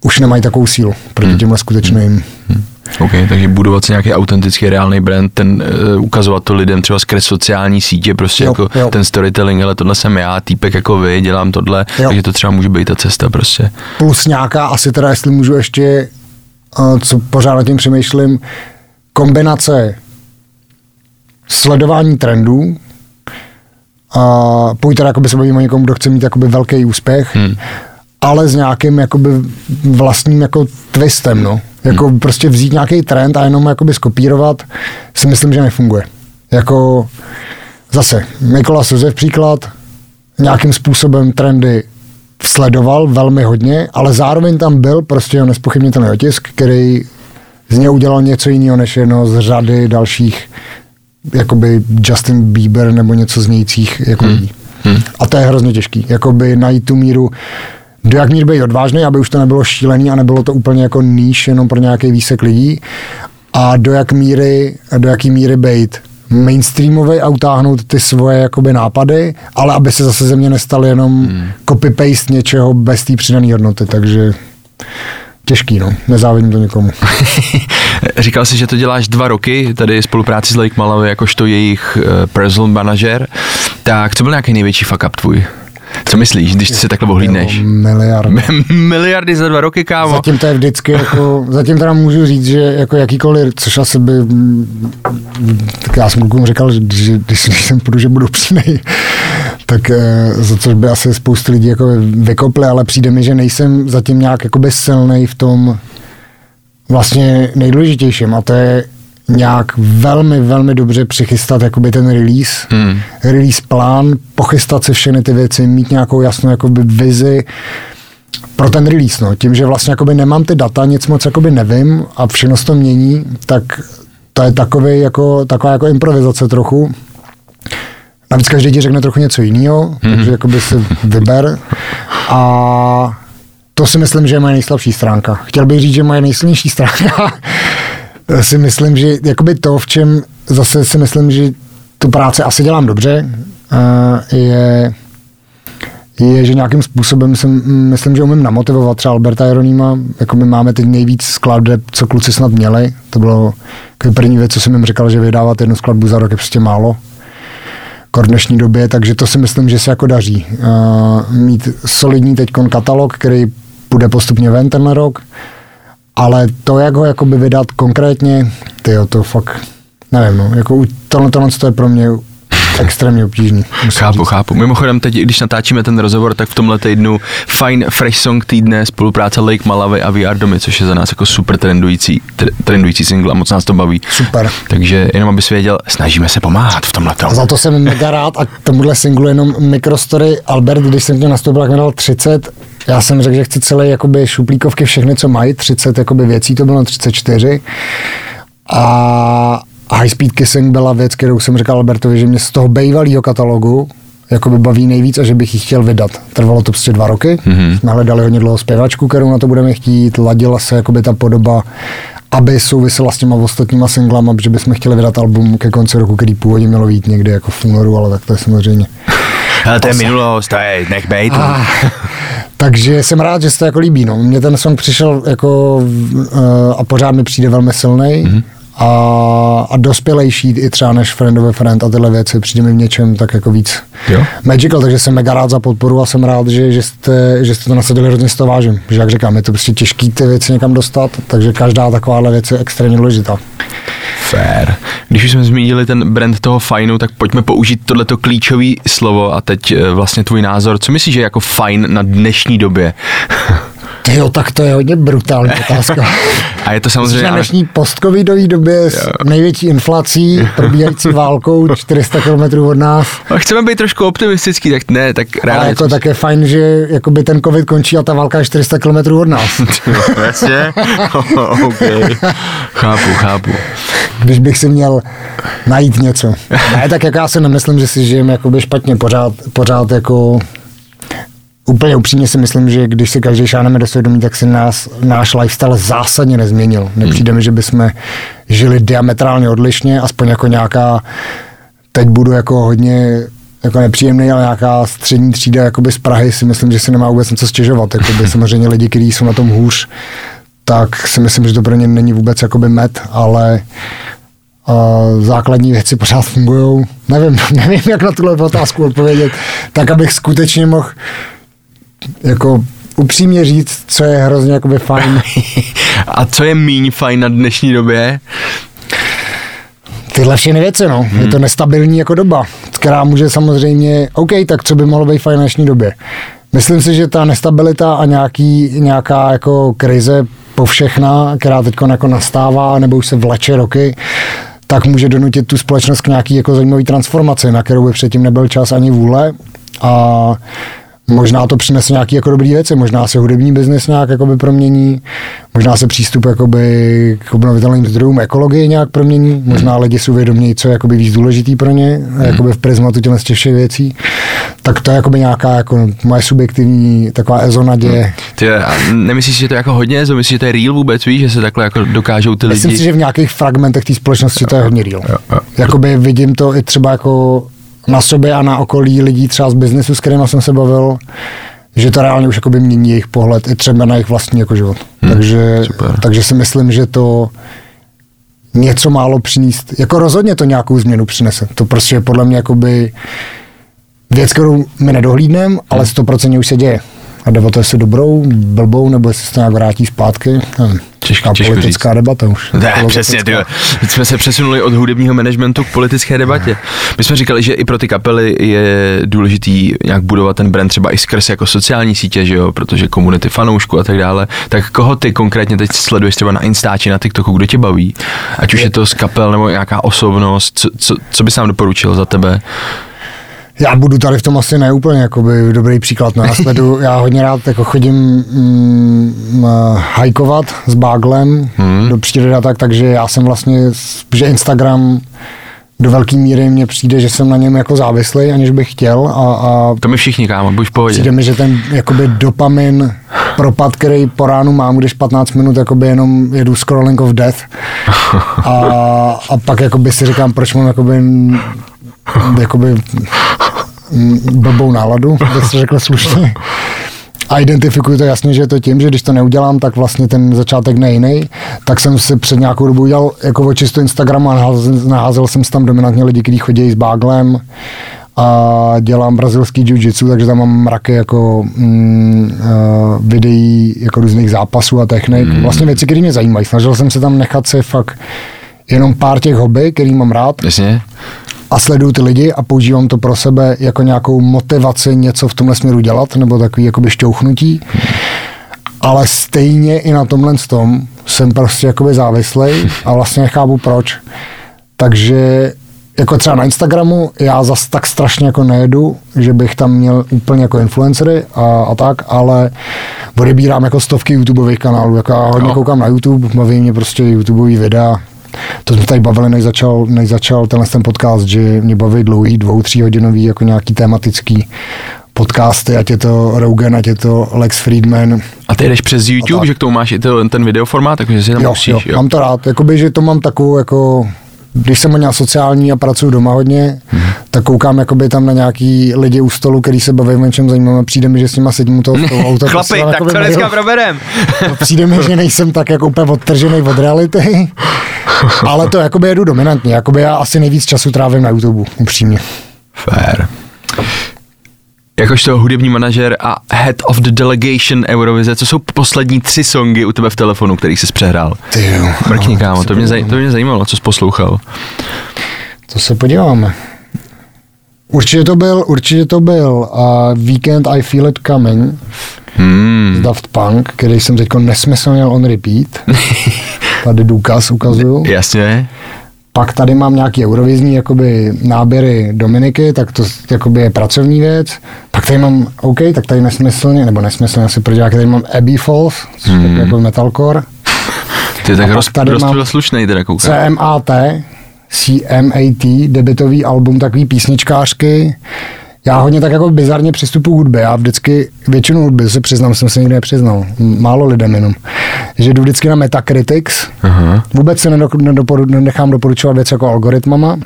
už nemají takovou sílu proti hmm. těmhle skutečným. Hmm. OK, takže budovat si nějaký autentický reálný brand, ten uh, ukazovat to lidem třeba skrz sociální sítě, prostě jo, jako jo. ten storytelling, ale tohle jsem já, týpek jako vy, dělám tohle, jo. takže to třeba může být ta cesta prostě. Plus nějaká, asi teda, jestli můžu ještě, co pořád na tím přemýšlím, kombinace sledování trendů, a pojď teda jakoby se bavíme o někom, kdo chce mít jakoby velký úspěch, hmm. ale s nějakým jakoby vlastním jako twistem, no jako hmm. prostě vzít nějaký trend a jenom jakoby skopírovat, si myslím, že nefunguje. Jako zase, Nikolas Josef příklad, nějakým způsobem trendy sledoval velmi hodně, ale zároveň tam byl prostě jeho nespochybnitelný otisk, který z něj udělal něco jiného než jedno z řady dalších jakoby Justin Bieber nebo něco znějících jako hmm. Hmm. A to je hrozně těžký, jakoby najít tu míru do jak mír být odvážný, aby už to nebylo šílený a nebylo to úplně jako níž jenom pro nějaký výsek lidí a do jak míry, do jaký míry být mainstreamový a utáhnout ty svoje jakoby nápady, ale aby se zase ze mě nestal jenom hmm. copy-paste něčeho bez té přidané hodnoty, takže těžký, no. Nezávidím to někomu. *laughs* Říkal jsi, že to děláš dva roky, tady spolupráci s Lake Malawi jakožto jejich uh, personal manažer. Tak co byl nějaký největší fuck up tvůj? Co myslíš, když se takhle ohlídneš? Miliardy. *laughs* Miliardy za dva roky, kámo. Zatím to je vždycky jako, zatím teda můžu říct, že jako jakýkoliv, což asi by, tak já jsem klukům říkal, že když, když *laughs* jsem půjdu, že budu přímý, tak eh, za což by asi spoustu lidí jako vykopli, ale přijde mi, že nejsem zatím nějak jakoby silný v tom vlastně nejdůležitějším a to je nějak velmi, velmi dobře přichystat jakoby ten release, hmm. release plán, pochystat si všechny ty věci, mít nějakou jasnou jakoby vizi pro ten release, no. Tím, že vlastně jakoby nemám ty data, nic moc jakoby nevím a všechno se to mění, tak to je takový jako, taková jako improvizace trochu. Navíc každý ti řekne trochu něco jiného, hmm. takže jakoby si vyber a to si myslím, že je moje nejslabší stránka. Chtěl bych říct, že moje nejsilnější stránka si myslím, že jakoby to, v čem zase si myslím, že tu práci asi dělám dobře, je, je, že nějakým způsobem jsem, myslím, že umím namotivovat třeba Alberta Jeronýma, jako my máme teď nejvíc skladeb, co kluci snad měli, to bylo jako první věc, co jsem jim říkal, že vydávat jednu skladbu za rok je prostě málo, v dnešní době, takže to si myslím, že se jako daří. Uh, mít solidní teď katalog, který bude postupně ven ten rok, ale to, jak ho jakoby vydat konkrétně, ty to fakt, nevím, no, jako tohle, tohle to je pro mě extrémně obtížný. Chápu, říct. chápu. Mimochodem, teď, když natáčíme ten rozhovor, tak v tomhle týdnu fajn fresh song týdne, spolupráce Lake Malavy a VR Domy, což je za nás jako super trendující, trendující single a moc nás to baví. Super. Takže jenom abys věděl, snažíme se pomáhat v tomhle. Za to jsem mega rád a tomuhle singlu jenom mikrostory Albert, když jsem tě nastoupil, tak mi dal 30 já jsem řekl, že chci celé jakoby šuplíkovky, všechny, co mají, 30 jakoby věcí, to bylo na 34. A High Speed Kissing byla věc, kterou jsem říkal Albertovi, že mě z toho bývalého katalogu jakoby baví nejvíc a že bych ji chtěl vydat. Trvalo to prostě dva roky. Mm-hmm. Jsme hledali hodně dlouho zpěvačku, kterou na to budeme chtít, ladila se jakoby ta podoba aby souvisela s těma ostatníma singlama, že bychom chtěli vydat album ke konci roku, který původně mělo být někdy jako v únoru, ale tak to je samozřejmě. *laughs* Ale to je minulost, to je, nech bejt. Ah, *laughs* takže jsem rád, že se to jako líbí. No. Mně ten song přišel jako uh, a pořád mi přijde velmi silný. Mm-hmm. A, a dospělejší i třeba než Friend of a Friend a tyhle věci přijde mi v něčem tak jako víc Jo? magical, takže jsem mega rád za podporu a jsem rád, že, že, jste, že jste to nasadili, hrozně si to vážím. Že jak říkám, je to prostě těžký ty věci někam dostat, takže každá takováhle věc je extrémně důležitá. Fair. Když už jsme zmínili ten brand toho fajnu, tak pojďme použít tohleto klíčové slovo a teď eh, vlastně tvůj názor. Co myslíš, že je jako fajn na dnešní době? *laughs* Ty jo, tak to je hodně brutální *laughs* otázka. A je to samozřejmě... ale- dnešní postcovidové době s největší inflací, *laughs* probíhající válkou 400 km od nás, A chceme být trošku optimistický, tak ne, tak ale reálně. jako tak je fajn, že jakoby ten covid končí a ta válka je 400 km od nás. *laughs* Jasně? OK. Chápu, chápu. Když bych si měl najít něco. Ne, tak jako já si nemyslím, že si žijeme jakoby špatně, pořád, pořád jako Úplně upřímně si myslím, že když si každý šáneme do svědomí, tak si nás, náš lifestyle zásadně nezměnil. Nepřijde mi, že bychom žili diametrálně odlišně, aspoň jako nějaká, teď budu jako hodně jako nepříjemný, ale nějaká střední třída jakoby z Prahy si myslím, že si nemá vůbec něco stěžovat. Jakoby *laughs* samozřejmě lidi, kteří jsou na tom hůř, tak si myslím, že to pro ně není vůbec jakoby met, ale a základní věci pořád fungují. Nevím, *laughs* nevím, jak na tuhle otázku odpovědět, tak abych skutečně mohl jako upřímně říct, co je hrozně jakoby fajn. *laughs* A co je míň fajn na dnešní době? Tyhle všechny věci, no. Hmm. Je to nestabilní jako doba, která může samozřejmě, OK, tak co by mohlo být fajn v dnešní době? Myslím si, že ta nestabilita a nějaký, nějaká jako krize povšechná, která teď jako nastává, nebo už se vleče roky, tak může donutit tu společnost k nějaký jako zajímavý transformaci, na kterou by předtím nebyl čas ani vůle. A Možná to přinese nějaké jako dobré věci, možná se hudební biznis nějak jakoby promění, možná se přístup jakoby k obnovitelným zdrojům ekologii nějak promění, možná lidi si uvědomí, co je jakoby víc důležitý pro ně, jakoby v prismatu těchto těch všech věcí. Tak to je jakoby nějaká jako moje subjektivní taková ezo naděje. Ty, a nemyslíš, že to je jako hodně, myslíš, že to je real vůbec, víš, že se takhle jako dokážou ty Myslím lidi... si, že v nějakých fragmentech té společnosti to je hodně real. Jakoby vidím to i třeba jako na sobě a na okolí lidí třeba z biznesu, s kterými jsem se bavil, že to reálně už jakoby mění jejich pohled i třeba na jejich vlastní jako život. Hmm, takže, super. takže si myslím, že to něco málo přinést, jako rozhodně to nějakou změnu přinese. To prostě je podle mě jakoby věc, kterou my nedohlídneme, ale 100% už se děje. A jde o to, jestli dobrou, blbou, nebo jestli se to nějak vrátí zpátky. Nevím. Těžko- politická říct. debata už. Ne, přesně, tyjo. Teď jsme se přesunuli od hudebního managementu k politické debatě. My jsme říkali, že i pro ty kapely je důležitý nějak budovat ten brand třeba i skrz jako sociální sítě, že jo, protože komunity fanoušků a tak dále. Tak koho ty konkrétně teď sleduješ třeba na Instači, na TikToku, kdo tě baví? Ať už je to z kapel nebo nějaká osobnost, co, co, co bys nám doporučil za tebe? Já budu tady v tom asi neúplně jakoby dobrý příklad. No, já, sledu, já hodně rád jako chodím mm, eh, hajkovat s báglem hmm. do přírody tak, takže já jsem vlastně, že Instagram do velké míry mně přijde, že jsem na něm jako závislý, aniž bych chtěl a, a To my všichni, kámo, buď v pohodě. přijde mi, že ten jakoby dopamin propad, který po ránu mám, když 15 minut jakoby jenom jedu scrolling of death *laughs* a, a pak jakoby si říkám, proč mám jakoby, *laughs* jakoby mm, blbou náladu, *laughs* bych si řekl slušně. A identifikuju to jasně, že je to tím, že když to neudělám, tak vlastně ten začátek ne jiný. Tak jsem si před nějakou dobu udělal jako očistu Instagramu a naházel, naházel jsem si tam dominantně lidi, kteří chodí s báglem a dělám brazilský jiu-jitsu, takže tam mám mraky jako mm, uh, videí jako různých zápasů a technik. Vlastně věci, které mě zajímají. Snažil jsem se tam nechat si fakt jenom pár těch hobby, který mám rád Jasně? A sleduju ty lidi a používám to pro sebe jako nějakou motivaci něco v tomhle směru dělat, nebo takový jakoby šťouchnutí. Ale stejně i na tomhle tom jsem prostě jakoby závislej a vlastně nechápu proč. Takže jako třeba na Instagramu já zas tak strašně jako nejedu, že bych tam měl úplně jako influencery a, a tak, ale odebírám jako stovky YouTubeových kanálů, jako já hodně Jo. koukám na YouTube, baví mě prostě YouTubeový videa, to jsme tady bavili, než začal, než začal tenhle ten podcast, že mě baví dlouhý, dvou, tří hodinový, jako nějaký tematický podcasty, ať je to Rogan, ať je to Lex Friedman. A ty jdeš přes YouTube, že k tomu máš i to, ten videoformát, takže si tam Jo, musíš, jo, jo. mám to rád, jakoby, že to mám takovou jako když jsem hodně sociální a pracuji doma hodně, Mhm. tak koukám jakoby tam na nějaký lidi u stolu, který se baví o něčem zajímavém a přijde mi, že s nima sedím u toho stolu. *laughs* a u toho Chlapi, tak to dneska mail. proberem. *laughs* No, Přijde mi, že nejsem tak jako úplně odtržený od reality, *laughs* ale to jakoby jedu dominantně, jakoby já asi nejvíc času trávím na YouTube, upřímně. Fair. Jakožto hudební manažer a head of the delegation Eurovize, co jsou poslední tři songy u tebe v telefonu, který jsi přehrál? Ty jo. Mrkni, No, kámo, to mě, zaj, to mě zajímalo, co jsi poslouchal. To se podíváme. Určitě to byl, určitě to byl uh, Weekend I Feel It Coming Hmm. z Daft Punk, který jsem teď nesmyslně měl on repeat. *laughs* Tady důkaz ukazuju. Jasně. Pak tady mám nějaký eurovizní jakoby náběry Dominiky, tak to jakoby je pracovní věc. Pak tady mám, OK, tak tady nesmyslně, nebo nesmyslně asi pro tady mám Abbey Falls, což je Hmm. jako metalcore. Ty tak pak roz, tady rozpil mám slušnej teda koukám. CMAT, CMAT, debitový album, takový písničkářky. Já hodně tak jako bizarně přistupuji k hudbě. Já vždycky většinu hudby se přiznám, jsem se nikdy nepřiznal. Málo lidem jenom. Že jdu vždycky na Metacritics. Aha. Vůbec se nedo, nedoporu, nechám doporučovat věci jako algoritmama,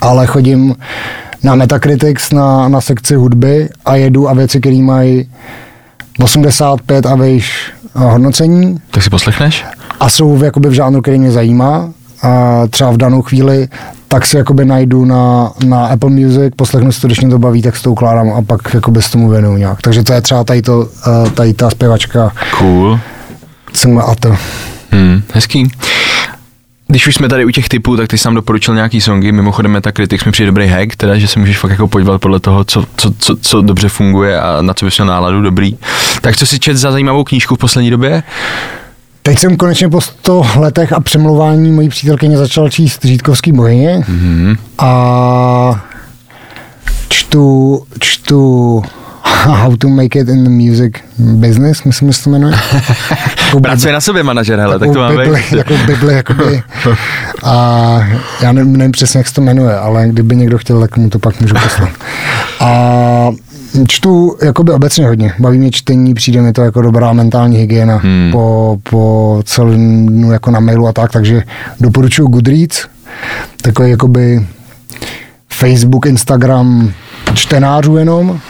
ale chodím na Metacritics na, na sekci hudby a jedu a věci, které mají 85 a vejš eh, hodnocení Tak si poslechneš? a jsou v, jakoby v žánru, který mě zajímá, a třeba v danou chvíli, tak si jakoby najdu na, na Apple Music, poslechnu si to, když mě to baví, tak si to ukládám a pak jakoby s tomu věnuju nějak. Takže to je třeba tady, to, eh, tady ta zpěvačka Cool. Cima a to. Hmm, hezký. Když už jsme tady u těch typů, tak ty jsi nám doporučil nějaký songy, mimochodem Metacritics mi přijde dobrý hack, teda, že se můžeš fakt jako podívat podle toho, co, co, co, co dobře funguje a na co bys měl náladu dobrý. Tak co si čet za zajímavou knížku v poslední době? Teď jsem konečně po 100 letech a přemlouvání mojí přítelkyně začal číst Řítkovský bohyně Mhm. a čtu, čtu *laughs* How to make it in the music business, myslím, že se to jmenuje. Takovou *laughs* Pracuje na sobě manažer, hele, tak to takovou máme. Bibli, jako Bibli, jakoby. A já nevím, nevím přesně, jak se to jmenuje, ale kdyby někdo chtěl, tak mu to pak můžu poslat. A čtu jakoby obecně hodně. Baví mě čtení, přijde mi to jako dobrá mentální hygiena hmm. po, po celou dnu jako na mailu a tak, takže doporučuji Goodreads, takový jakoby Facebook, Instagram čtenářů jenom,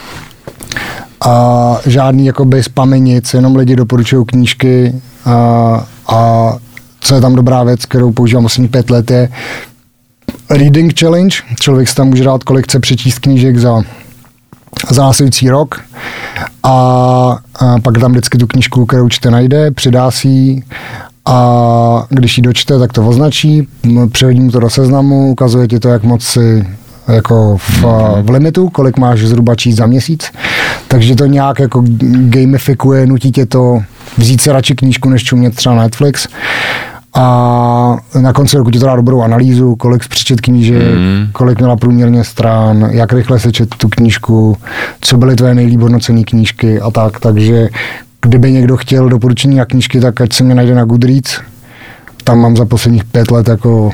a žádný jakoby spamy nic, jenom lidi doporučují knížky a, a co je tam dobrá věc, kterou používám poslední pět let je Reading Challenge. Člověk si tam může dát, kolik chce přečíst knížek za, za následující rok. A, a pak tam vždycky tu knížku, kterou čte, najde, přidá si ji. A když ji dočte, tak to označí, m- přihodí mu to do seznamu, ukazuje ti to, jak moc si jako v, v limitu, kolik máš zhruba číst za měsíc. Takže to nějak jako gamifikuje, nutí tě to vzít si radši knížku, než čumět třeba na Netflix. A na konci roku ti to dá dobrou analýzu, kolik jsi přečet knížek, mm. kolik měla průměrně stran, jak rychle se čet tu knížku, co byly tvoje nejlíp hodnocené knížky a tak. Takže kdyby někdo chtěl doporučení na knížky, tak ať se mě najde na Goodreads. Tam mám za posledních pět let jako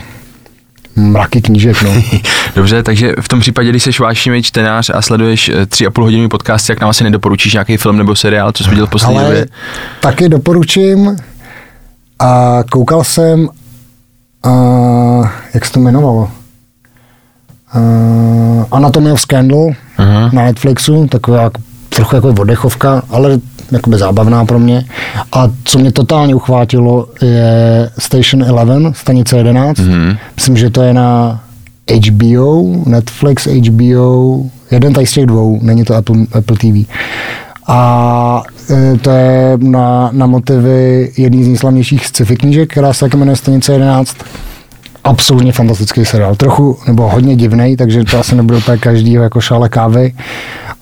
mraky knížek, no. *laughs* Dobře, takže v tom případě, když jsi vášnivý čtenář a sleduješ eh, tři a půl hodinový podcast, jak nám asi nedoporučíš nějaký film nebo seriál, co jsi viděl v poslední Ale době? taky doporučím a koukal jsem, a, jak se to jmenovalo? Uh, Anatomy of Scandal Aha. na Netflixu, taková trochu jako oddechovka, ale jakoby zábavná pro mě. A co mě totálně uchvátilo je Station 11, stanice 11. Mm-hmm. Myslím, že to je na HBO, Netflix, HBO, jeden tady z těch dvou, není to Apple, Apple TV. A e, to je na, na motivy jedný z nejslavnějších sci-fi knížek, která se taky jmenuje Stanice 11 absolutně fantastický seriál. Trochu, nebo hodně divný, takže to asi nebude úplně každýho jako šále kávy,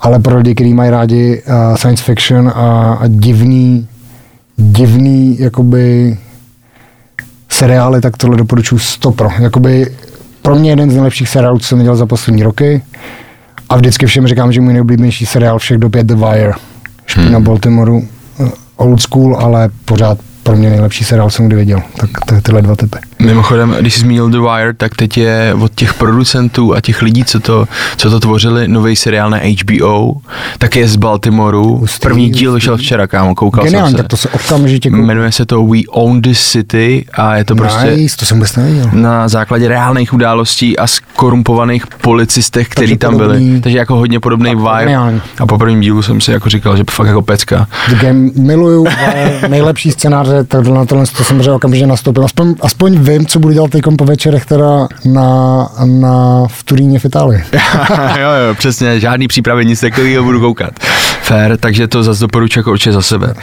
ale pro lidi, kteří mají rádi uh, science fiction a, a divný, divný, jakoby seriály, tak tohle doporučuji stopro. Jakoby pro mě jeden z nejlepších seriálů, co jsem viděl za poslední roky. A vždycky všem říkám, že můj nejoblíbenější seriál všech dob je The Wire. Špína hmm. Baltimoru, uh, old school, ale pořád pro mě nejlepší seriál jsem kdy viděl. Tak to je tyhle dva typy. Mimochodem, když jsi zmínil The Wire, tak teď je od těch producentů a těch lidí, co to, co to tvořili, nový seriál na HBO, tak je z Baltimoru. Hustý, První díl hustý. vyšel včera, kámo, koukal Geniální, jsem se. tak to se okamžitě koukám. Jmenuje se to We Own This City a je to prostě Nice, to jsem vůbec nevěděl. na základě reálných událostí a skorumpovaných policistech, kteří tam byli. podobný- Takže jako hodně podobný vibe. geniální. A po prvním dílu jsem si jako říkal, že fakt jako pecka. The Game miluju, *laughs* nejlepší scénáře, tak na tohle to samozřejmě okamžitě nastoupím. Aspoň, aspoň vím, co budu dělat teď po večerech teda na, na, v Turíně v Itálii. *laughs* jo, jo, přesně, žádný přípravy, nic takového budu koukat. Fair, takže to zase doporučuji jako určitě za sebe.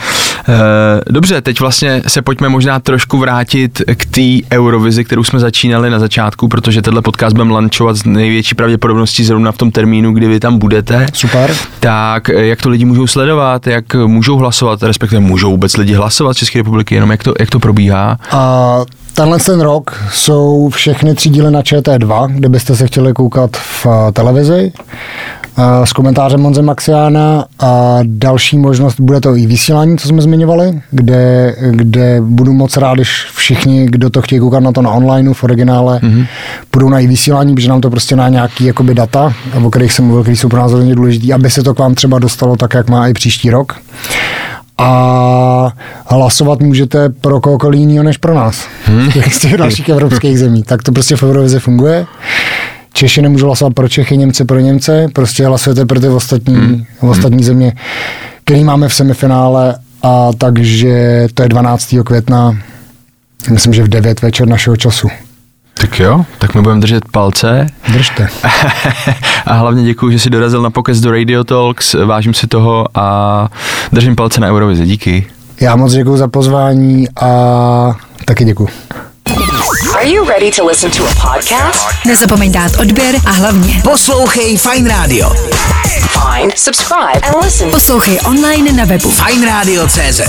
E, dobře, teď vlastně se pojďme možná trošku vrátit k té Eurovizi, kterou jsme začínali na začátku, protože tenhle podcast budeme lančovat s největší pravděpodobností zrovna v tom termínu, kdy vy tam budete. Super. Tak eh, jak to lidi můžou sledovat, jak můžou hlasovat, respektive můžou vůbec lidi hlasovat z České republiky, jenom jak to, jak to probíhá. A tenhle ten rok jsou všechny tři díly na ČT2, kde byste se chtěli koukat v eh, televizi eh, s komentářem Monze Maxiana a další možnost bude to i vysílání, co jsme zmiňovali, kde, kde budu moc rád, když všichni, kdo to chtějí koukat na to na onlineu v originále, mm-hmm. budou na i vysílání, protože nám to prostě na nějaký jakoby data, o kterých jsem mluvil, které jsou pro nás hodně důležitý, aby se to k vám třeba dostalo tak, jak má i příští rok a hlasovat můžete pro kohokoliv jiného než pro nás. *laughs* Hmm. Z těch dalších evropských zemí. Tak to prostě v Eurovizi funguje. Češi nemůžou hlasovat pro Čechy, Němci pro Němce, prostě hlasujete pro ty ostatní, hmm. ostatní země, který máme v semifinále a takže to je 12. května, myslím, že v 9 večer našeho času. Tak jo, tak my budeme držet palce. Držte. *laughs* a hlavně děkuji, že jsi dorazil na pokec do Radio Talks, vážím si toho a držím palce na Eurovizi. Díky. Já moc děkuji za pozvání a taky děkuji. Are you ready to listen to a podcast? Nezapomeň dát odběr a hlavně Poslouchej Fine Radio. Find, subscribe, and listen. poslouchej online na webu Fine Radio CZ.